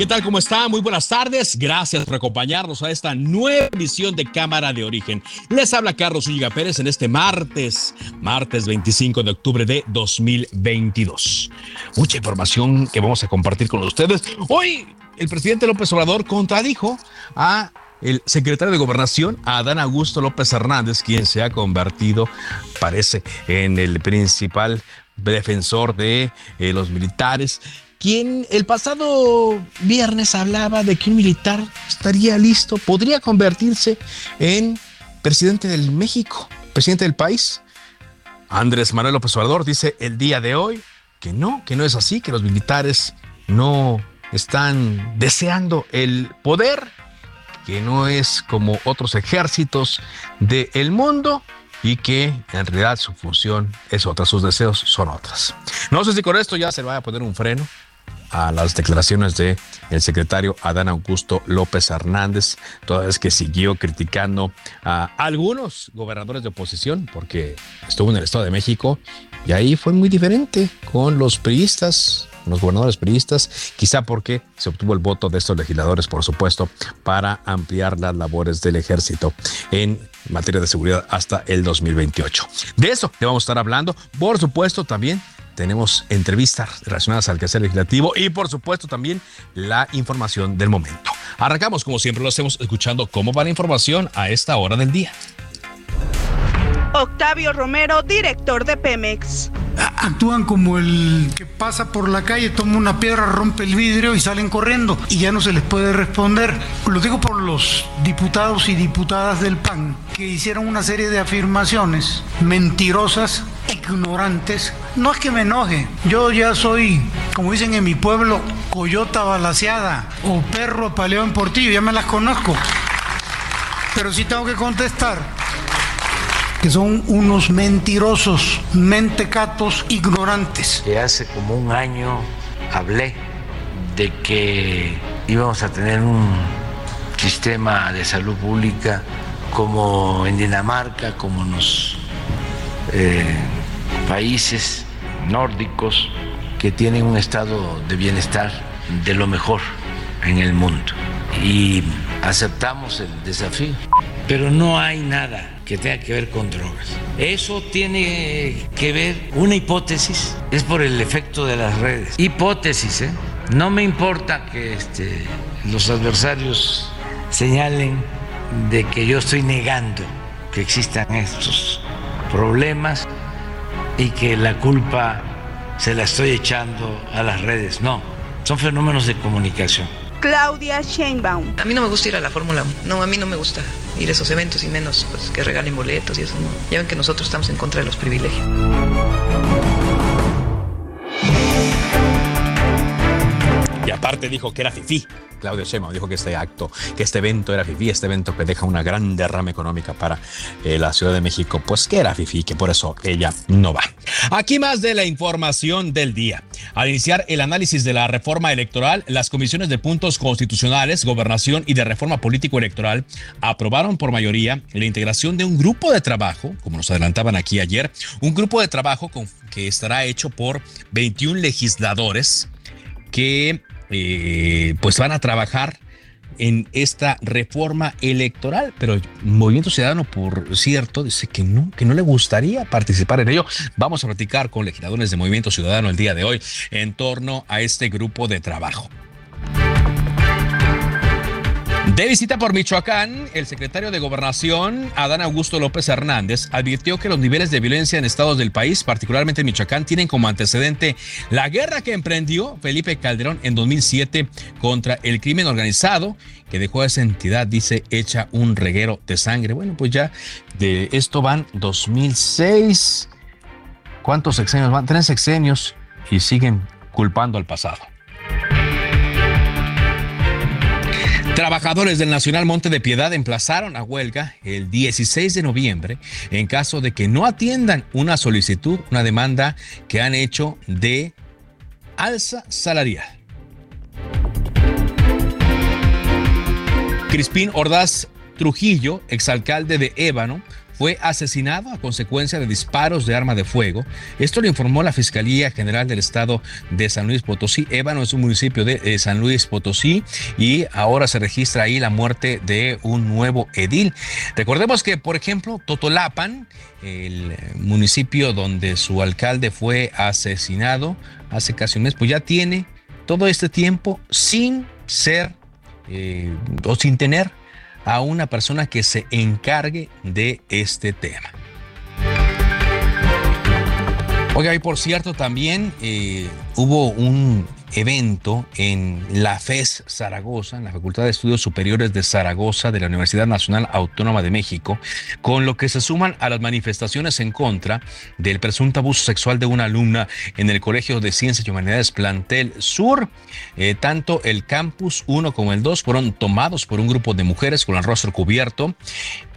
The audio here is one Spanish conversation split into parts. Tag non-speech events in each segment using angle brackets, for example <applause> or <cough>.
¿Qué tal? ¿Cómo está? Muy buenas tardes. Gracias por acompañarnos a esta nueva emisión de Cámara de Origen. Les habla Carlos Ulliga Pérez en este martes, martes 25 de octubre de 2022. Mucha información que vamos a compartir con ustedes. Hoy el presidente López Obrador contradijo a el secretario de Gobernación, Adán Augusto López Hernández, quien se ha convertido, parece, en el principal defensor de eh, los militares quien el pasado viernes hablaba de que un militar estaría listo, podría convertirse en presidente del México, presidente del país. Andrés Manuel López Obrador dice el día de hoy que no, que no es así, que los militares no están deseando el poder, que no es como otros ejércitos del mundo y que en realidad su función es otra, sus deseos son otras. No sé si con esto ya se va a poner un freno a las declaraciones de el secretario Adán Augusto López Hernández, toda vez que siguió criticando a algunos gobernadores de oposición, porque estuvo en el Estado de México y ahí fue muy diferente con los priistas, los gobernadores priistas, quizá porque se obtuvo el voto de estos legisladores, por supuesto, para ampliar las labores del ejército en materia de seguridad hasta el 2028. De eso le vamos a estar hablando, por supuesto, también tenemos entrevistas relacionadas al quehacer legislativo y por supuesto también la información del momento. Arrancamos como siempre lo hacemos escuchando cómo va la información a esta hora del día. Octavio Romero, director de Pemex. Actúan como el que pasa por la calle, toma una piedra, rompe el vidrio y salen corriendo y ya no se les puede responder. Lo digo por los diputados y diputadas del PAN que hicieron una serie de afirmaciones mentirosas, ignorantes. No es que me enoje, yo ya soy, como dicen en mi pueblo, coyota balaseada o perro apaleado en portillo, ya me las conozco. Pero sí tengo que contestar que son unos mentirosos, mentecatos, ignorantes. Hace como un año hablé de que íbamos a tener un sistema de salud pública como en Dinamarca, como en los eh, países nórdicos que tienen un estado de bienestar de lo mejor en el mundo. Y aceptamos el desafío, pero no hay nada que tenga que ver con drogas. Eso tiene que ver, una hipótesis, es por el efecto de las redes. Hipótesis, ¿eh? No me importa que este, los adversarios señalen de que yo estoy negando que existan estos problemas y que la culpa se la estoy echando a las redes. No, son fenómenos de comunicación. Claudia Sheinbaum. A mí no me gusta ir a la Fórmula 1. No, a mí no me gusta ir a esos eventos y menos pues, que regalen boletos y eso. No. Ya ven que nosotros estamos en contra de los privilegios. Y aparte dijo que era fifí. Claudia Sheinbaum dijo que este acto, que este evento era fifí, este evento que deja una gran derrama económica para eh, la Ciudad de México, pues que era fifí, que por eso ella no va. Aquí más de la información del día. Al iniciar el análisis de la reforma electoral, las comisiones de puntos constitucionales, gobernación y de reforma político-electoral aprobaron por mayoría la integración de un grupo de trabajo, como nos adelantaban aquí ayer, un grupo de trabajo que estará hecho por 21 legisladores que eh, pues van a trabajar en esta reforma electoral, pero Movimiento Ciudadano, por cierto, dice que no, que no le gustaría participar en ello. Vamos a platicar con legisladores de Movimiento Ciudadano el día de hoy en torno a este grupo de trabajo. De visita por Michoacán, el secretario de Gobernación, Adán Augusto López Hernández, advirtió que los niveles de violencia en estados del país, particularmente en Michoacán, tienen como antecedente la guerra que emprendió Felipe Calderón en 2007 contra el crimen organizado, que dejó a esa entidad, dice, hecha un reguero de sangre. Bueno, pues ya de esto van 2006. ¿Cuántos sexenios van? Tres sexenios y siguen culpando al pasado. Trabajadores del Nacional Monte de Piedad emplazaron a huelga el 16 de noviembre en caso de que no atiendan una solicitud, una demanda que han hecho de alza salarial. Crispín Ordaz Trujillo, exalcalde de Ébano, fue asesinado a consecuencia de disparos de arma de fuego. Esto lo informó la Fiscalía General del Estado de San Luis Potosí. Ébano es un municipio de eh, San Luis Potosí y ahora se registra ahí la muerte de un nuevo edil. Recordemos que, por ejemplo, Totolapan, el municipio donde su alcalde fue asesinado hace casi un mes, pues ya tiene todo este tiempo sin ser eh, o sin tener a una persona que se encargue de este tema. Oiga, y por cierto, también eh, hubo un evento en la FES Zaragoza, en la Facultad de Estudios Superiores de Zaragoza de la Universidad Nacional Autónoma de México, con lo que se suman a las manifestaciones en contra del presunto abuso sexual de una alumna en el Colegio de Ciencias y Humanidades Plantel Sur. Eh, tanto el campus 1 como el 2 fueron tomados por un grupo de mujeres con el rostro cubierto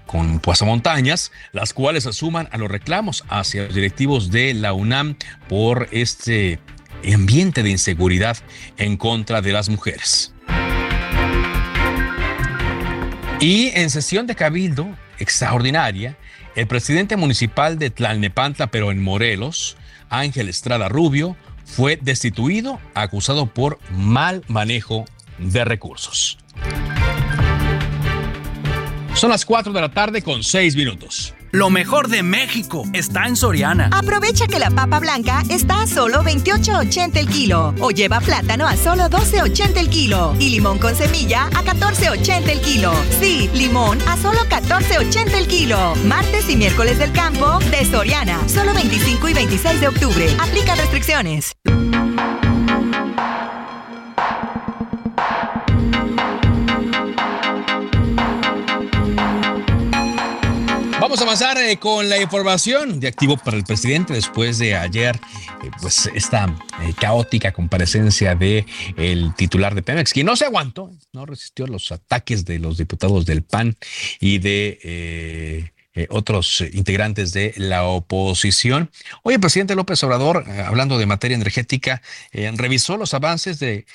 con pasamontañas, las cuales asuman a los reclamos hacia los directivos de la UNAM por este ambiente de inseguridad en contra de las mujeres. Y en sesión de cabildo extraordinaria, el presidente municipal de Tlalnepantla, pero en Morelos, Ángel Estrada Rubio, fue destituido acusado por mal manejo de recursos. Son las 4 de la tarde con 6 minutos. Lo mejor de México está en Soriana. Aprovecha que la papa blanca está a solo 28.80 el kilo. O lleva plátano a solo 12.80 el kilo. Y limón con semilla a 14.80 el kilo. Sí, limón a solo 14.80 el kilo. Martes y miércoles del campo de Soriana. Solo 25 y 26 de octubre. Aplica restricciones. Vamos a avanzar eh, con la información de activo para el presidente después de ayer, eh, pues esta eh, caótica comparecencia de el titular de Pemex, quien no se aguantó, no resistió los ataques de los diputados del PAN y de otros integrantes de la oposición. Hoy el presidente López Obrador, hablando de materia energética, revisó los avances de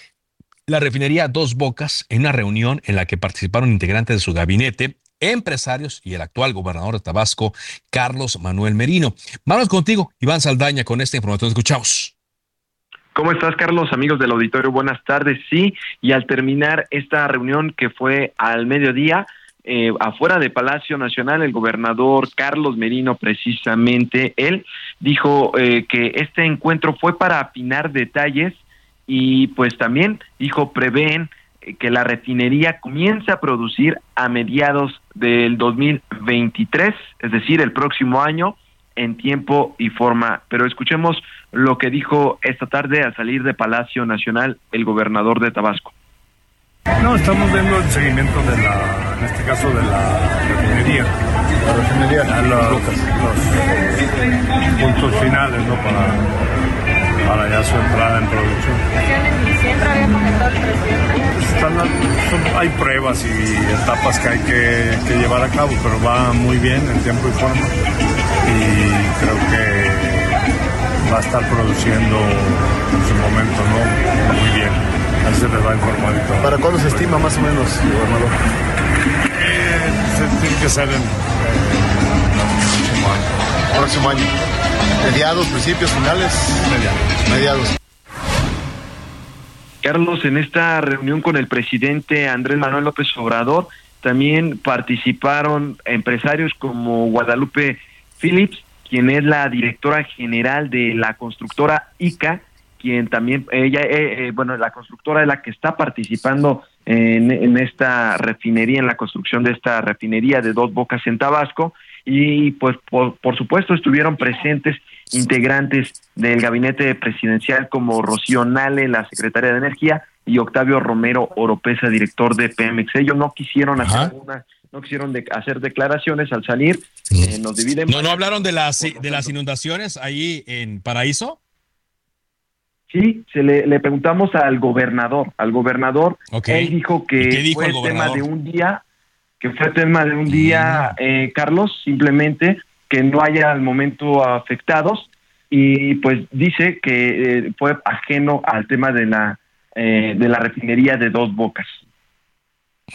la refinería Dos Bocas en una reunión en la que participaron integrantes de su gabinete empresarios y el actual gobernador de Tabasco, Carlos Manuel Merino. Vamos contigo, Iván Saldaña, con esta información. Escuchamos. ¿Cómo estás, Carlos? Amigos del auditorio, buenas tardes. Sí, y al terminar esta reunión que fue al mediodía, eh, afuera de Palacio Nacional, el gobernador Carlos Merino, precisamente, él dijo eh, que este encuentro fue para afinar detalles y pues también dijo prevén que la refinería comience a producir a mediados del 2023, es decir, el próximo año, en tiempo y forma. Pero escuchemos lo que dijo esta tarde al salir de Palacio Nacional el gobernador de Tabasco. No, estamos viendo el seguimiento de la, en este caso de la refinería. La refinería, los, los, puntos finales, ¿no? Para, para ya su entrada en producción. ¿En diciembre había comentado el presidente? Hay pruebas y etapas que hay que, llevar a cabo, pero va muy bien en tiempo y forma. Y creo que va a estar produciendo en su momento, ¿no? Muy bien. Así se les va a informar y todo. ¿Para cuándo se estima más o menos, gobernador? Eh, tiene que ser en el próximo año. Próximo año. Mediados, principios, finales. Mediados. Mediados. Carlos, en esta reunión con el presidente Andrés Manuel López Obrador, también participaron empresarios como Guadalupe Phillips, quien es la directora general de la constructora ICA, quien también, ella, eh, eh, bueno, la constructora es la que está participando en, esta refinería, en la construcción de esta refinería de dos bocas en Tabasco, y pues por supuesto estuvieron presentes integrantes del gabinete presidencial como Rocío Nale, la secretaria de Energía, y Octavio Romero Oropesa, director de Pemex. Ellos no quisieron hacer no quisieron hacer declaraciones al salir. Eh, nos dividen. No, no hablaron de las de las inundaciones ahí en Paraíso. Sí, se le, le preguntamos al gobernador, al gobernador, él dijo que fue tema de un día, que fue tema de un día, eh, Carlos, simplemente que no haya al momento afectados y pues dice que eh, fue ajeno al tema de la eh, de la refinería de Dos Bocas.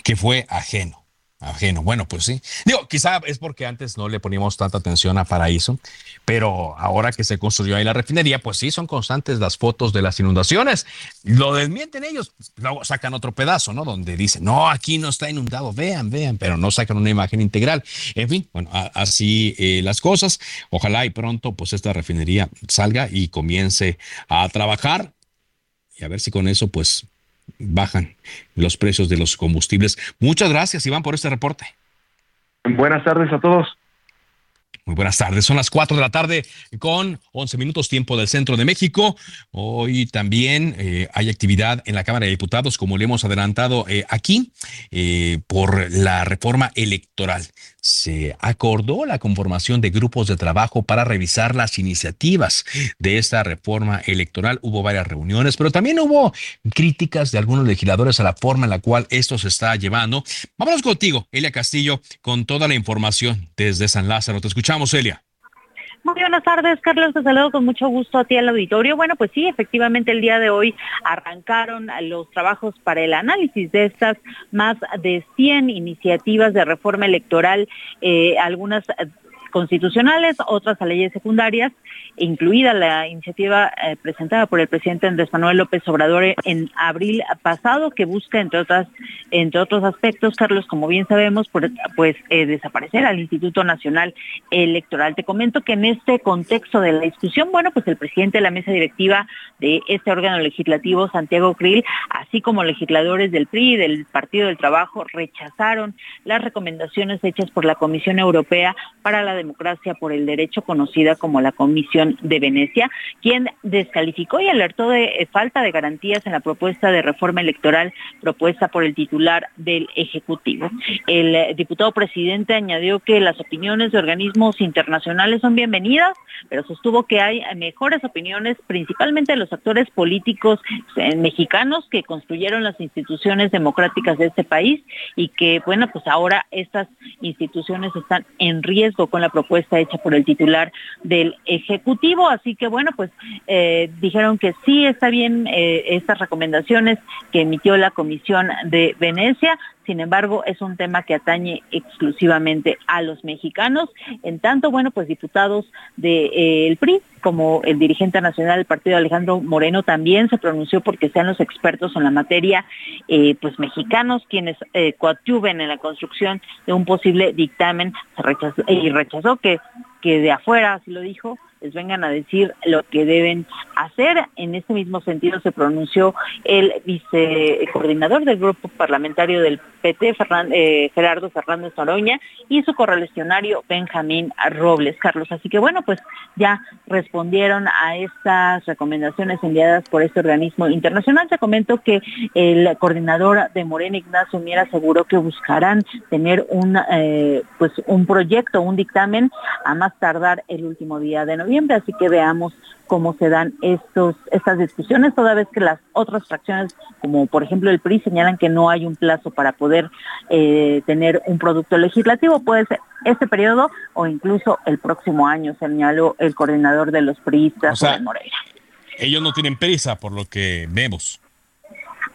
Que fue ajeno. Ajeno. Bueno, pues sí. Digo, quizá es porque antes no le poníamos tanta atención a Paraíso, pero ahora que se construyó ahí la refinería, pues sí, son constantes las fotos de las inundaciones. Lo desmienten ellos, luego sacan otro pedazo, ¿no? Donde dicen, no, aquí no está inundado, vean, vean, pero no sacan una imagen integral. En fin, bueno, así eh, las cosas. Ojalá y pronto, pues esta refinería salga y comience a trabajar y a ver si con eso, pues bajan los precios de los combustibles. Muchas gracias, Iván, por este reporte. Buenas tardes a todos. Muy buenas tardes. Son las 4 de la tarde con 11 minutos tiempo del centro de México. Hoy también eh, hay actividad en la Cámara de Diputados, como le hemos adelantado eh, aquí, eh, por la reforma electoral. Se acordó la conformación de grupos de trabajo para revisar las iniciativas de esta reforma electoral. Hubo varias reuniones, pero también hubo críticas de algunos legisladores a la forma en la cual esto se está llevando. Vámonos contigo, Elia Castillo, con toda la información desde San Lázaro. Te escuchamos. Celia. Muy buenas tardes, Carlos. Te saludo con mucho gusto a ti al auditorio. Bueno, pues sí, efectivamente el día de hoy arrancaron los trabajos para el análisis de estas más de 100 iniciativas de reforma electoral, eh, algunas constitucionales, otras a leyes secundarias, incluida la iniciativa eh, presentada por el presidente Andrés Manuel López Obrador en abril pasado, que busca, entre otras, entre otros aspectos, Carlos, como bien sabemos, pues eh, desaparecer al Instituto Nacional Electoral. Te comento que en este contexto de la discusión, bueno, pues el presidente de la mesa directiva de este órgano legislativo, Santiago Krill, así como legisladores del PRI del Partido del Trabajo, rechazaron las recomendaciones hechas por la Comisión Europea para la democracia por el derecho conocida como la Comisión de Venecia, quien descalificó y alertó de eh, falta de garantías en la propuesta de reforma electoral propuesta por el titular del Ejecutivo. El eh, diputado presidente añadió que las opiniones de organismos internacionales son bienvenidas, pero sostuvo que hay mejores opiniones, principalmente de los actores políticos eh, mexicanos que construyeron las instituciones democráticas de este país y que, bueno, pues ahora estas instituciones están en riesgo con la propuesta hecha por el titular del Ejecutivo. Así que bueno, pues eh, dijeron que sí está bien eh, estas recomendaciones que emitió la Comisión de Venecia. Sin embargo, es un tema que atañe exclusivamente a los mexicanos. En tanto, bueno, pues diputados del de, eh, PRI, como el dirigente nacional del partido Alejandro Moreno, también se pronunció porque sean los expertos en la materia, eh, pues mexicanos, quienes eh, coadyuven en la construcción de un posible dictamen, y rechazó que, que de afuera, así lo dijo, les vengan a decir lo que deben hacer. En este mismo sentido se pronunció el vicecoordinador del grupo parlamentario del PT, eh, Gerardo Fernández Noroña, y su correligionario Benjamín Robles, Carlos. Así que bueno, pues ya respondieron a estas recomendaciones enviadas por este organismo internacional. Te comento que el coordinador de Morena, Ignacio Miera, aseguró que buscarán tener un, eh, pues un proyecto, un dictamen a más tardar el último día de noviembre así que veamos cómo se dan estos, estas discusiones, toda vez que las otras fracciones, como por ejemplo el PRI, señalan que no hay un plazo para poder eh, tener un producto legislativo, puede ser este periodo o incluso el próximo año, señaló el coordinador de los priistas, o Moreira. Ellos no tienen prisa, por lo que vemos.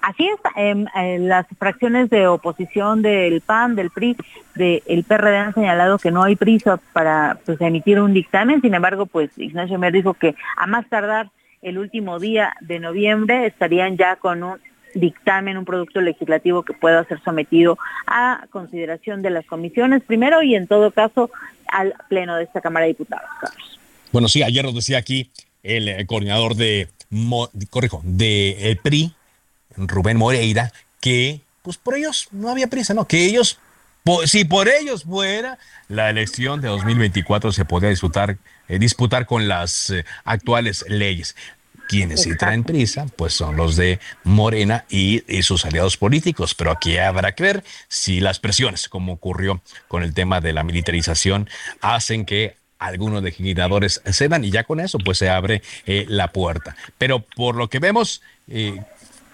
Así es, em, eh, las fracciones de oposición del PAN, del PRI, del PRD han señalado que no hay prisa para pues, emitir un dictamen, sin embargo, pues Ignacio Mer dijo que a más tardar el último día de noviembre estarían ya con un dictamen, un producto legislativo que pueda ser sometido a consideración de las comisiones primero y en todo caso al pleno de esta Cámara de Diputados, Carlos. Bueno, sí, ayer nos decía aquí el, eh, coordinador de, corrijo, de el PRI, Rubén Moreira, que pues por ellos no había prisa, ¿no? Que ellos, si por ellos fuera, la elección de 2024 se podía disputar, eh, disputar con las eh, actuales leyes. Quienes sí traen prisa, pues son los de Morena y, sus aliados políticos. Pero aquí habrá que ver si las presiones, como ocurrió con el tema de la militarización, hacen que algunos legisladores cedan y ya con eso pues se abre eh, la puerta. Pero por lo que vemos,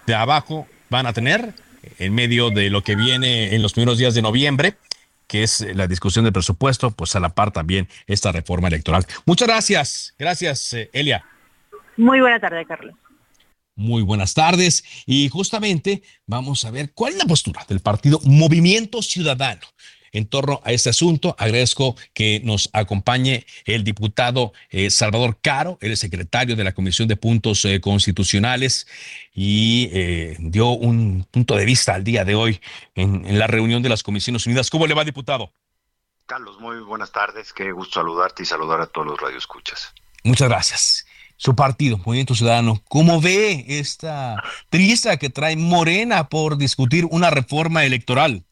de abajo van a tener, en medio de lo que viene en los primeros días de noviembre, que es la discusión del presupuesto, pues a la par también esta reforma electoral. Muchas gracias. Gracias, eh, Elia. Muy buena tarde, Carlos. Muy buenas tardes. Y justamente vamos a ver cuál es la postura del partido Movimiento Ciudadano en torno a este asunto. Agradezco que nos acompañe el diputado eh, Salvador Caro, el secretario de la Comisión de Puntos eh, Constitucionales y eh, dio un punto de vista al día de hoy en, en la reunión de las Comisiones Unidas. ¿Cómo le va, diputado? Carlos, muy buenas tardes. Qué gusto saludarte y saludar a todos los radioescuchas. Muchas gracias su partido, Movimiento Ciudadano, ¿cómo ve esta prisa que trae Morena por discutir una reforma electoral?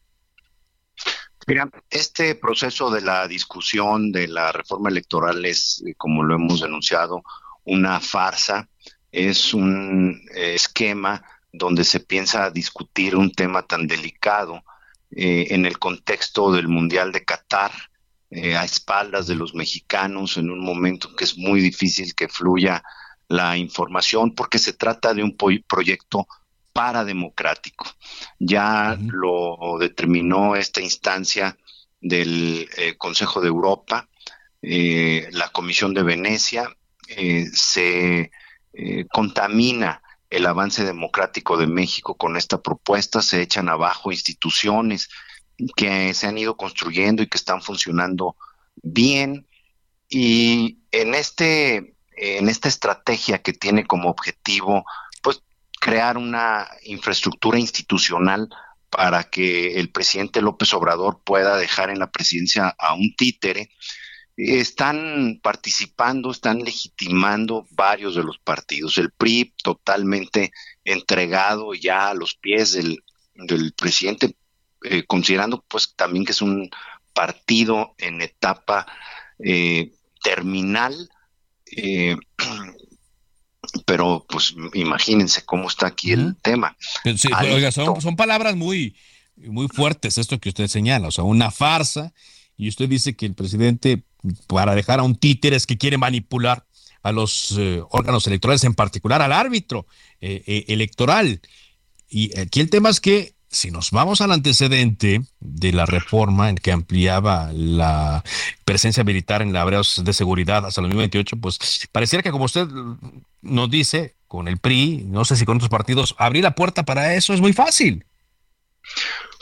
Mira, este proceso de la discusión de la reforma electoral es, eh, como lo hemos denunciado, una farsa, es un eh, esquema donde se piensa discutir un tema tan delicado eh, en el contexto del Mundial de Qatar, a espaldas de los mexicanos en un momento que es muy difícil que fluya la información porque se trata de un proyecto parademocrático. Ya lo determinó esta instancia del eh, Consejo de Europa, eh, la Comisión de Venecia, se contamina el avance democrático de México con esta propuesta, se echan abajo instituciones, que se han ido construyendo y que están funcionando bien. Y en este, en esta estrategia que tiene como objetivo, crear una infraestructura institucional para que el presidente López Obrador pueda dejar en la presidencia a un títere, están participando, están legitimando varios de los partidos. El PRI totalmente entregado ya a los pies del, presidente eh, considerando pues también que es un partido en etapa eh, terminal, eh, <clears throat> pero pues imagínense cómo está aquí el tema. oiga, son, son, palabras muy, muy fuertes esto que usted señala, o sea, una farsa, y usted dice que el presidente, para dejar a un títere, es que quiere manipular a los órganos electorales, en particular al árbitro electoral. Y aquí el tema es que si nos vamos al antecedente de la reforma en que ampliaba la presencia militar en la áreas de seguridad hasta el 2028, pues pareciera que como usted nos dice, con el PRI, no sé si con otros partidos, abrir la puerta para eso es muy fácil.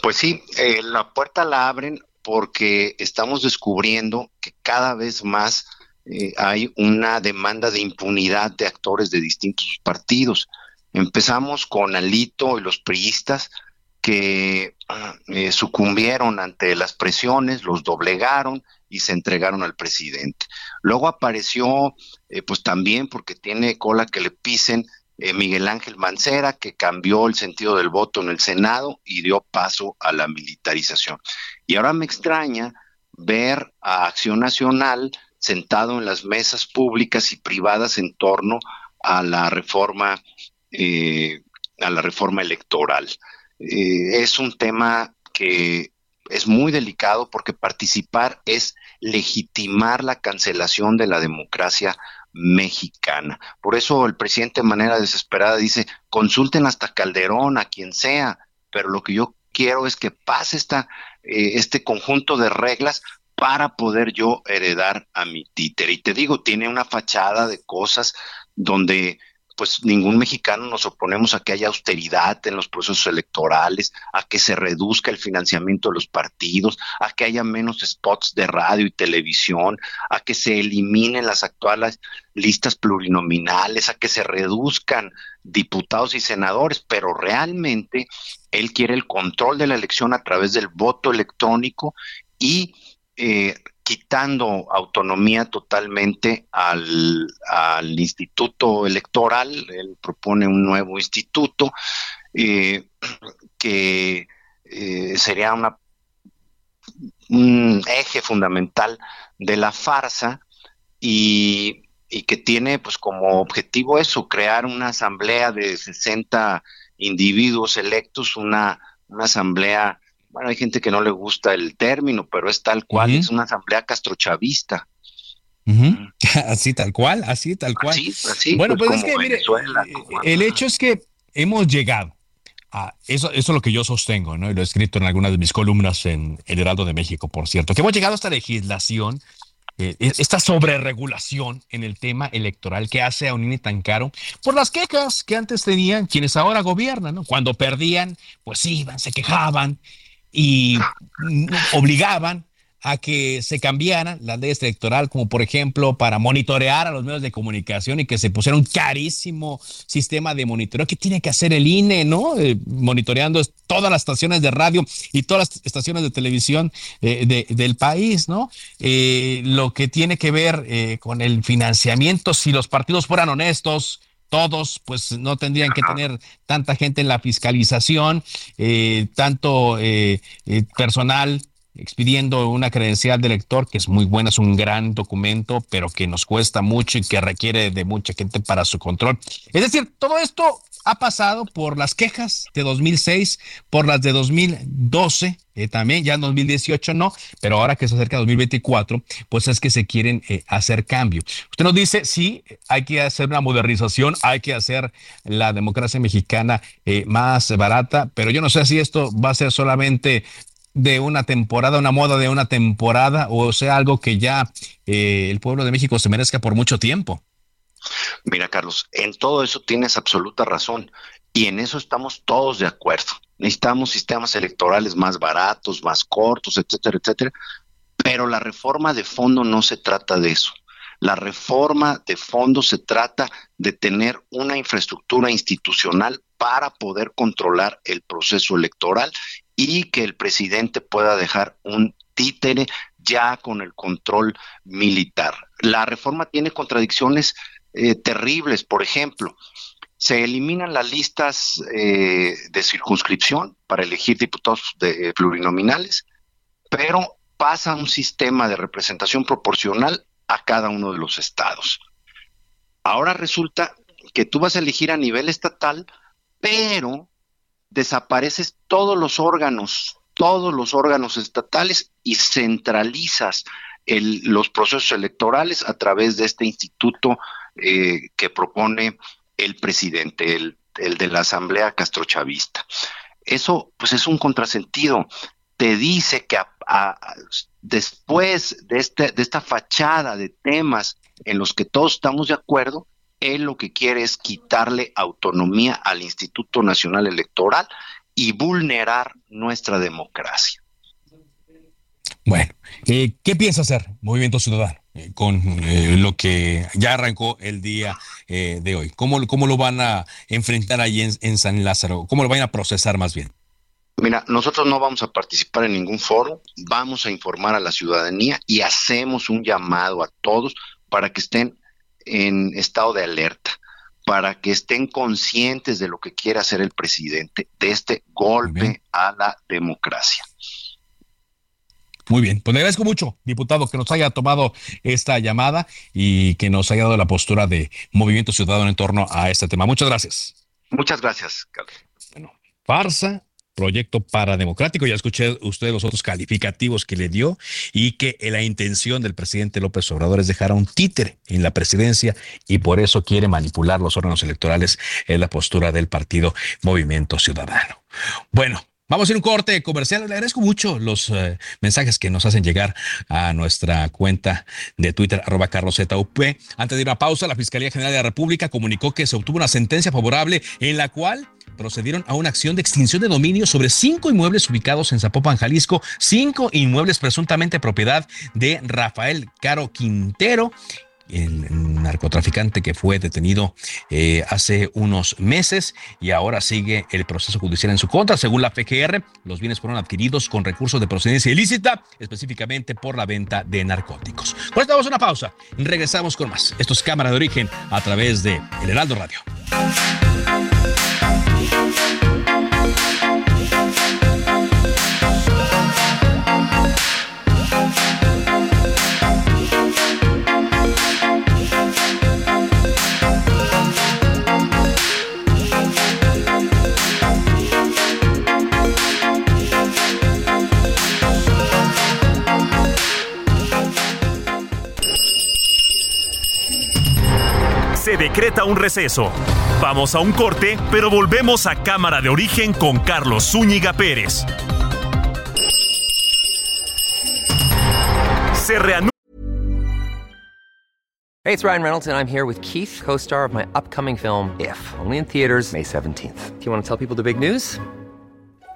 Pues sí, eh, la puerta la abren porque estamos descubriendo que cada vez más eh, hay una demanda de impunidad de actores de distintos partidos. Empezamos con Alito y los priistas, que eh, sucumbieron ante las presiones, los doblegaron y se entregaron al presidente. Luego apareció, eh, pues también porque tiene cola que le pisen, eh, Miguel Ángel Mancera, que cambió el sentido del voto en el Senado y dio paso a la militarización. Y ahora me extraña ver a Acción Nacional sentado en las mesas públicas y privadas en torno a la reforma, a la reforma electoral. Eh, es un tema que es muy delicado porque participar es legitimar la cancelación de la democracia mexicana. Por eso el presidente de manera desesperada dice, consulten hasta Calderón, a quien sea, pero lo que yo quiero es que pase esta, eh, este conjunto de reglas para poder yo heredar a mi títere. Y te digo, tiene una fachada de cosas donde pues ningún mexicano nos oponemos a que haya austeridad en los procesos electorales, a que se reduzca el financiamiento de los partidos, a que haya menos spots de radio y televisión, a que se eliminen las actuales listas plurinominales, a que se reduzcan diputados y senadores, pero realmente él quiere el control de la elección a través del voto electrónico y eh, quitando autonomía totalmente al, instituto electoral. Él propone un nuevo instituto eh, que eh, sería una, un eje fundamental de la farsa y, y, que tiene pues como objetivo eso, crear una asamblea de 60 individuos electos, una, una asamblea bueno, hay gente que no le gusta el término, pero es tal cual, es una asamblea castrochavista. <laughs> así tal cual, así tal cual. bueno, pues, es que, mire, eh, el hecho es que hemos llegado a eso, eso es lo que yo sostengo, ¿no? Y lo he escrito en algunas de mis columnas en El Heraldo de México, por cierto, que hemos llegado a esta legislación, eh, esta sobreregulación en el tema electoral que hace a un tan caro por las quejas que antes tenían quienes ahora gobiernan, ¿no? Cuando perdían, pues iban, se quejaban y obligaban a que se cambiaran las leyes electorales, como por ejemplo para monitorear a los medios de comunicación y que se pusiera un carísimo sistema de monitoreo que tiene que hacer el INE, ¿no? Eh, monitoreando todas las estaciones de radio y todas las estaciones de televisión eh, del país, ¿no? Eh, lo que tiene que ver con el financiamiento, si los partidos fueran honestos, todos, pues no tendrían que tener tanta gente en la fiscalización, eh, tanto eh, eh, personal expidiendo una credencial de lector, que es muy buena, es un gran documento, pero que nos cuesta mucho y que requiere de mucha gente para su control. Es decir, todo esto ha pasado por las quejas de 2006, por las de 2012, eh, también ya en 2018 no, pero ahora que se acerca 2024, pues es que se quieren eh, hacer cambio. Usted nos dice, sí, hay que hacer una modernización, hay que hacer la democracia mexicana eh, más barata, pero yo no sé si esto va a ser solamente de una temporada, una moda de una temporada, o sea, algo que ya el pueblo de México se merezca por mucho tiempo. Mira, Carlos, en todo eso tienes absoluta razón y en eso estamos todos de acuerdo. Necesitamos sistemas electorales más baratos, más cortos, etcétera, etcétera. Pero la reforma de fondo no se trata de eso. La reforma de fondo se trata de tener una infraestructura institucional para poder controlar el proceso electoral y que el presidente pueda dejar un títere ya con el control militar. La reforma tiene contradicciones eh, terribles. Por ejemplo, se eliminan las listas eh, de circunscripción para elegir diputados de, eh, plurinominales, pero pasa un sistema de representación proporcional a cada uno de los estados. Ahora resulta que tú vas a elegir a nivel estatal, pero desapareces todos los órganos, todos los órganos estatales y centralizas los procesos electorales a través de este instituto eh, que propone el presidente, el, de la Asamblea Castrochavista. Eso, pues, es un contrasentido. Te dice que después de, este, de esta fachada de temas en los que todos estamos de acuerdo, él lo que quiere es quitarle autonomía al Instituto Nacional Electoral y vulnerar nuestra democracia. Bueno, eh, ¿qué piensa hacer Movimiento Ciudadano eh, con eh, lo que ya arrancó el día de hoy? ¿Cómo, ¿Cómo, lo van a enfrentar en, en, San Lázaro? ¿Cómo lo van a procesar más bien? Mira, nosotros no vamos a participar en ningún foro, vamos a informar a la ciudadanía y hacemos un llamado a todos para que estén en estado de alerta, para que estén conscientes de lo que quiere hacer el presidente, de este golpe a la democracia. Muy bien, pues le agradezco mucho, diputado, que nos haya tomado esta llamada y que nos haya dado la postura de Movimiento Ciudadano en torno a este tema. Muchas gracias. Muchas gracias, Carlos. Bueno, farsa, proyecto parademocrático. Ya escuché usted los otros calificativos que le dio y que la intención del presidente López Obrador es dejar a un títere en la presidencia y por eso quiere manipular los órganos electorales en la postura del partido Movimiento Ciudadano. Bueno, Vamos a ir un corte comercial. Le agradezco mucho los eh, mensajes que nos hacen llegar a nuestra cuenta de Twitter, arroba. Antes de ir a pausa, la Fiscalía General de la República comunicó que se obtuvo una sentencia favorable en la cual procedieron a una acción de extinción de dominio sobre cinco inmuebles ubicados en Zapopan, Jalisco, cinco inmuebles presuntamente propiedad de Rafael Caro Quintero el narcotraficante que fue detenido eh, hace unos meses y ahora sigue el proceso judicial en su contra. Según la FGR, los bienes fueron adquiridos con recursos de procedencia ilícita, específicamente por la venta de narcóticos. Por esto una pausa. Regresamos con más. Esto es Cámara de Origen a través de El Heraldo Radio. Se decreta un receso. Vamos a un corte, pero volvemos a Cámara de Origen con Carlos Zúñiga Pérez. Se. Hey, it's Ryan Reynolds, and I'm here with Keith, co star of my upcoming film, If, only in theaters, May 17th. Do you want to tell people the big news?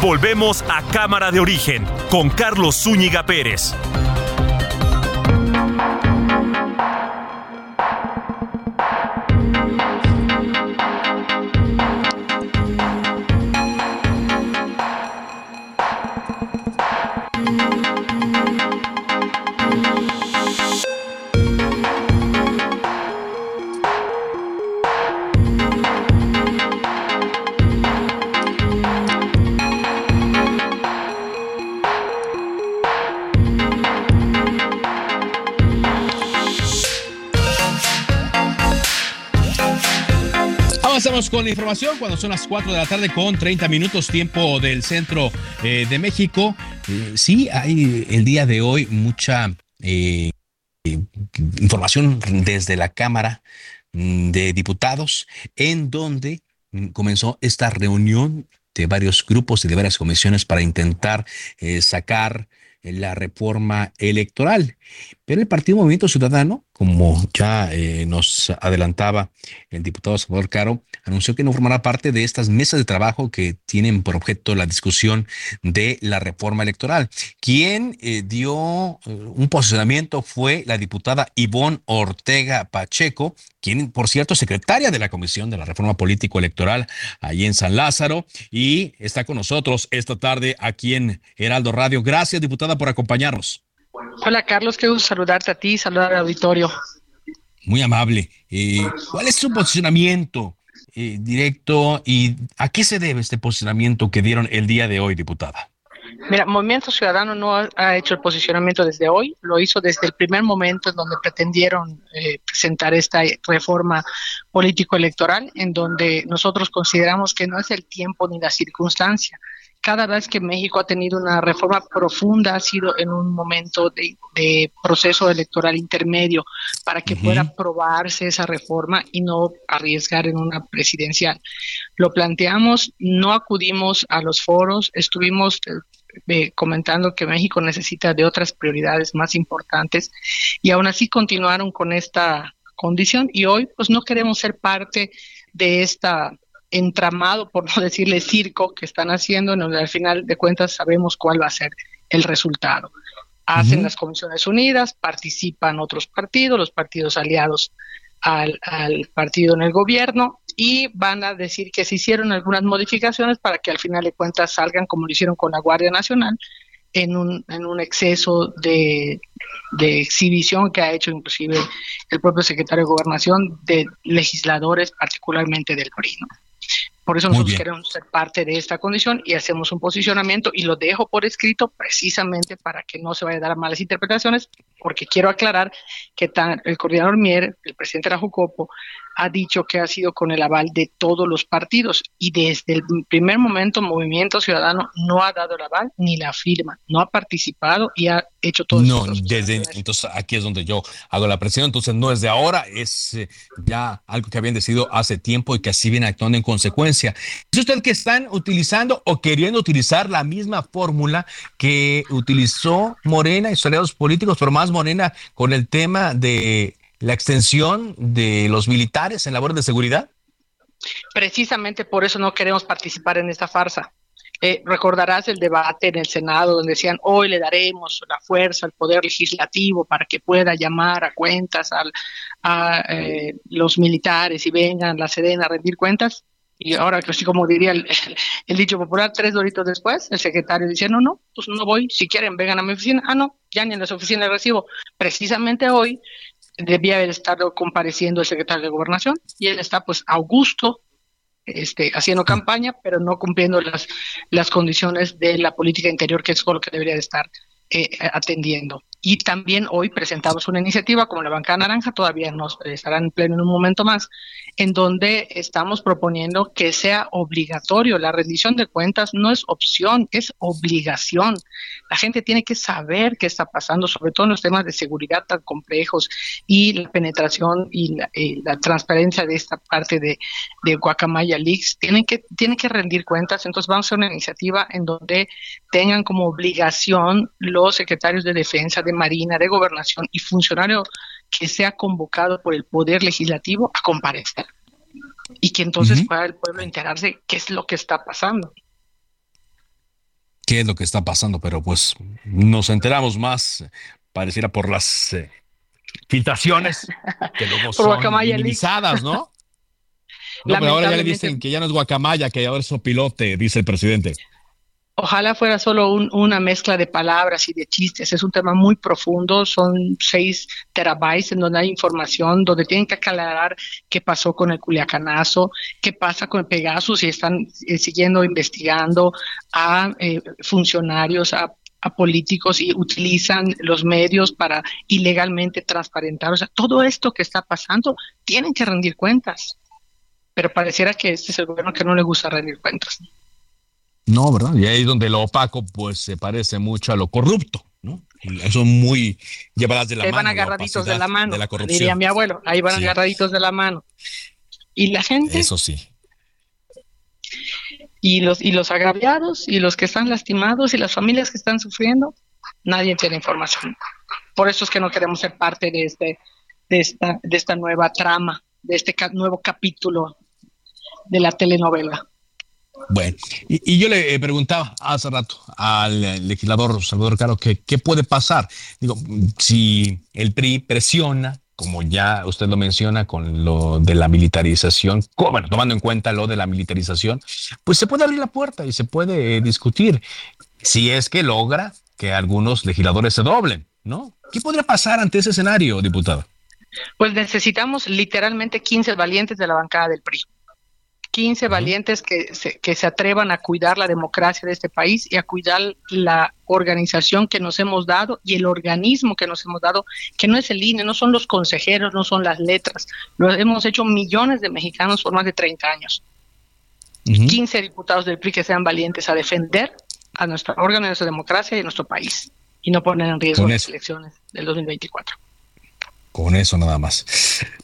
Volvemos a Cámara de Origen con Carlos Zúñiga Pérez. Con la información cuando son las 4 de la tarde con 30 minutos tiempo del centro eh, de México. Eh, sí, hay el día de hoy mucha eh, información desde la Cámara mm, de Diputados en donde mm, comenzó esta reunión de varios grupos y de varias comisiones para intentar sacar la reforma electoral. Pero el Partido Movimiento Ciudadano, como ya nos adelantaba el diputado Salvador Caro, anunció que no formará parte de estas mesas de trabajo que tienen por objeto la discusión de la reforma electoral. Quien eh, dio eh, un posicionamiento fue la diputada Ivonne Ortega Pacheco, quien, por cierto, es secretaria de la Comisión de la Reforma Político Electoral allí en San Lázaro y está con nosotros esta tarde aquí en Heraldo Radio. Gracias, diputada, por acompañarnos. Hola Carlos, qué gusto saludarte a ti, saludar al auditorio. Muy amable. Eh, ¿Cuál es su posicionamiento eh, directo y a qué se debe este posicionamiento que dieron el día de hoy, diputada? Mira, Movimiento Ciudadano no ha, hecho el posicionamiento desde hoy, lo hizo desde el primer momento en donde pretendieron eh, presentar esta reforma político-electoral, en donde nosotros consideramos que no es el tiempo ni la circunstancia cada vez que México ha tenido una reforma profunda ha sido en un momento de, proceso electoral intermedio para que pueda aprobarse esa reforma y no arriesgar en una presidencial. Lo planteamos, no acudimos a los foros, estuvimos eh, eh, comentando que México necesita de otras prioridades más importantes y aún así continuaron con esta condición y hoy pues no queremos ser parte de esta entramado, por no decirle circo, que están haciendo, en donde al final de cuentas sabemos cuál va a ser el resultado. Hacen las Comisiones Unidas, participan otros partidos, los partidos aliados al, partido en el gobierno, y van a decir que se hicieron algunas modificaciones para que al final de cuentas salgan como lo hicieron con la Guardia Nacional, en un, en un exceso de, de, exhibición que ha hecho inclusive el propio secretario de Gobernación de legisladores, particularmente del PRI. Por eso nosotros queremos ser parte de esta condición y hacemos un posicionamiento y lo dejo por escrito precisamente para que no se vaya a dar malas interpretaciones, porque quiero aclarar que tan, el coordinador Mier, el presidente de la Jucopo, ha dicho que ha sido con el aval de todos los partidos y desde el primer momento Movimiento Ciudadano no ha dado el aval ni la firma, no ha participado y ha hecho todo No, desde entonces aquí es donde yo hago la presión, entonces no es de ahora, es eh, ya algo que habían decidido hace tiempo y que así viene actuando en consecuencia. ¿Es usted que están utilizando o queriendo utilizar la misma fórmula que utilizó Morena y sus aliados políticos, pero más Morena con el tema de la extensión de los militares en labores de seguridad? Precisamente por eso no queremos participar en esta farsa. Eh, recordarás el debate en el Senado donde decían hoy le daremos la fuerza al poder legislativo para que pueda llamar a cuentas a eh, los militares y vengan la Sedena a rendir cuentas. Y ahora, así como diría el, dicho popular, tres doritos después, el secretario dice, no, no, pues no voy, si quieren vengan a mi oficina. Ah, no, ya ni en las oficinas recibo. Precisamente hoy debía haber estado compareciendo el secretario de Gobernación y él está pues Augusto este, haciendo campaña, pero no cumpliendo las, las condiciones de la política interior, que es lo que debería de estar eh, atendiendo. Y también hoy presentamos una iniciativa como la Banca Naranja, todavía nos estará en pleno en un momento más, en donde estamos proponiendo que sea obligatorio. La rendición de cuentas no es opción, es obligación. La gente tiene que saber qué está pasando, sobre todo en los temas de seguridad tan complejos y la penetración y la, transparencia de esta parte de, de Guacamaya Leaks. Tienen que, tienen que rendir cuentas. Entonces vamos a hacer una iniciativa en donde tengan como obligación los secretarios de defensa, de Marina, de Gobernación y funcionario que sea convocado por el Poder Legislativo a comparecer. Y que entonces pueda el pueblo enterarse qué es lo que está pasando. ¿Qué es lo que está pasando? Pero pues nos enteramos más, pareciera por las eh, filtraciones que luego <laughs> son minimizadas, ¿no? <laughs> no pero ahora ya le dicen que ya no es guacamaya, que ahora es pilote, dice el presidente. Ojalá fuera solo una mezcla de palabras y de chistes. Es un tema muy profundo, son seis terabytes en donde hay información, donde tienen que aclarar qué pasó con el Culiacanazo, qué pasa con el Pegasus, y están eh, siguiendo investigando a eh, funcionarios, a políticos y utilizan los medios para ilegalmente transparentar. O sea, todo esto que está pasando tienen que rendir cuentas. Pero pareciera que este es el gobierno que no le gusta rendir cuentas. No, ¿verdad? Y ahí donde lo opaco pues se parece mucho a lo corrupto, ¿no? Son muy llevadas de la ahí mano. van agarraditos de la mano, de la corrupción. diría mi abuelo, ahí van agarraditos de la mano. Y la gente. Eso sí. Y los, y los agraviados, y los que están lastimados, y las familias que están sufriendo, nadie tiene información. Por eso es que no queremos ser parte de, este, de, esta, de esta nueva trama, de este nuevo capítulo de la telenovela. Bueno, y, yo le eh, preguntaba hace rato al eh, legislador Salvador Caro que qué puede pasar. Digo, si el PRI presiona, como ya usted lo menciona, con lo de la militarización, bueno, tomando en cuenta lo de la militarización, pues se puede abrir la puerta y se puede eh, discutir si es que logra que algunos legisladores se doblen, ¿no? ¿Qué podría pasar ante ese escenario, diputado? Pues necesitamos literalmente 15 valientes de la bancada del PRI. 15 valientes que se, que se atrevan a cuidar la democracia de este país y a cuidar la organización que nos hemos dado y el organismo que nos hemos dado, que no es el INE, no son los consejeros, no son las letras. Lo hemos hecho millones de mexicanos por más de 30 años. 15 diputados del PRI que sean valientes a defender a nuestro órgano, a nuestra democracia y a nuestro país y no poner en riesgo las elecciones del 2024 con eso nada más.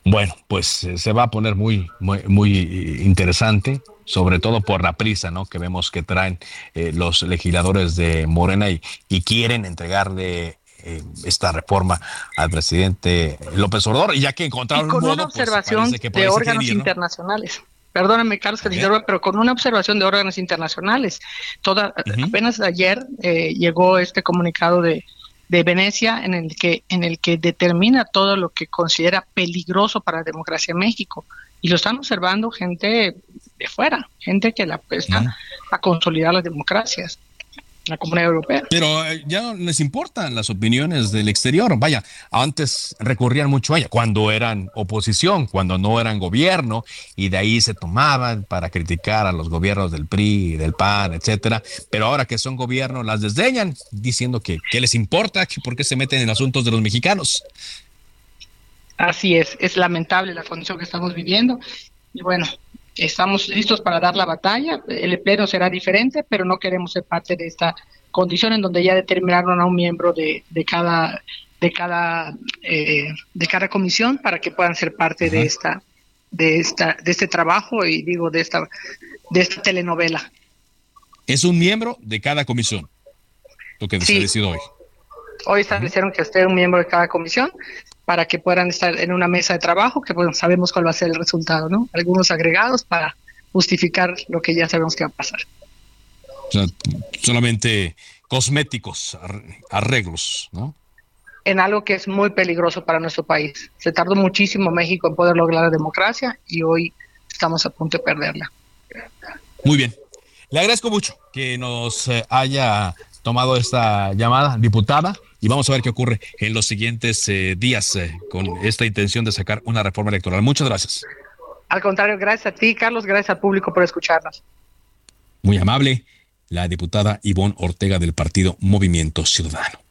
Bueno, pues eh, se va a poner muy, muy, muy interesante, sobre todo por la prisa, ¿no? Que vemos que traen eh, los legisladores de Morena y, quieren entregarle eh, esta reforma al presidente López Obrador, y ya que encontraron con una pues, observación de órganos internacionales. Perdóname, Carlos, que te pero con una observación de órganos internacionales. Toda, Apenas ayer llegó este comunicado de, de Venecia en el que en el que determina todo lo que considera peligroso para la democracia en México y lo están observando gente de fuera, gente que la apuesta a consolidar las democracias. La Comunidad Europea. Pero eh, ya no les importan las opiniones del exterior. Vaya, antes recurrían mucho a ella, cuando eran oposición, cuando no eran gobierno, y de ahí se tomaban para criticar a los gobiernos del PRI, del PAN, etcétera. Pero ahora que son gobierno, las desdeñan, diciendo que qué les importa, que por qué se meten en asuntos de los mexicanos. Así es, es lamentable la condición que estamos viviendo. Y bueno, estamos listos para dar la batalla. El pleno será diferente, pero no queremos ser parte de esta condición en donde ya determinaron a un miembro de, de cada de cada eh, de cada comisión para que puedan ser parte de esta de esta de este trabajo y digo de esta de esta telenovela. Es un miembro de cada comisión. Lo que se decidió hoy. Hoy establecieron que esté un miembro de cada comisión para que puedan estar en una mesa de trabajo, que pues, sabemos cuál va a ser el resultado, ¿no? Algunos agregados para justificar lo que ya sabemos que va a pasar. O sea, solamente cosméticos, arreglos, ¿no? En algo que es muy peligroso para nuestro país. Se tardó muchísimo México en poder lograr la democracia y hoy estamos a punto de perderla. Muy bien. Le agradezco mucho que nos eh, haya tomado esta llamada, diputada y vamos a ver qué ocurre en los siguientes eh, días eh, con esta intención de sacar una reforma electoral. Muchas gracias. Al contrario, gracias a ti, Carlos, gracias al público por escucharnos. Muy amable, la diputada Ivonne Ortega del partido Movimiento Ciudadano.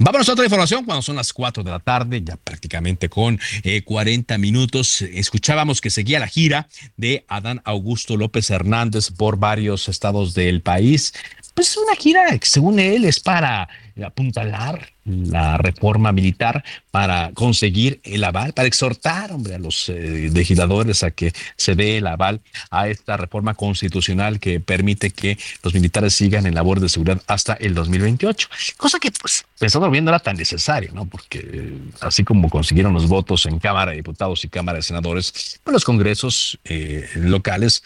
Vámonos a otra información cuando son las 4 de la tarde, ya prácticamente con 40 eh, minutos. Escuchábamos que seguía la gira de Adán Augusto López Hernández por varios estados del país. Pues una gira que según él es para apuntalar la reforma militar para conseguir el aval, para exhortar hombre, a los eh, legisladores a que se dé el aval a esta reforma constitucional que permite que los militares sigan en labor de seguridad hasta el 2028. Cosa que, pues, pensando bien, no era tan necesario, ¿no? Porque eh, así como consiguieron los votos en Cámara de Diputados y Cámara de Senadores, pues los congresos eh, locales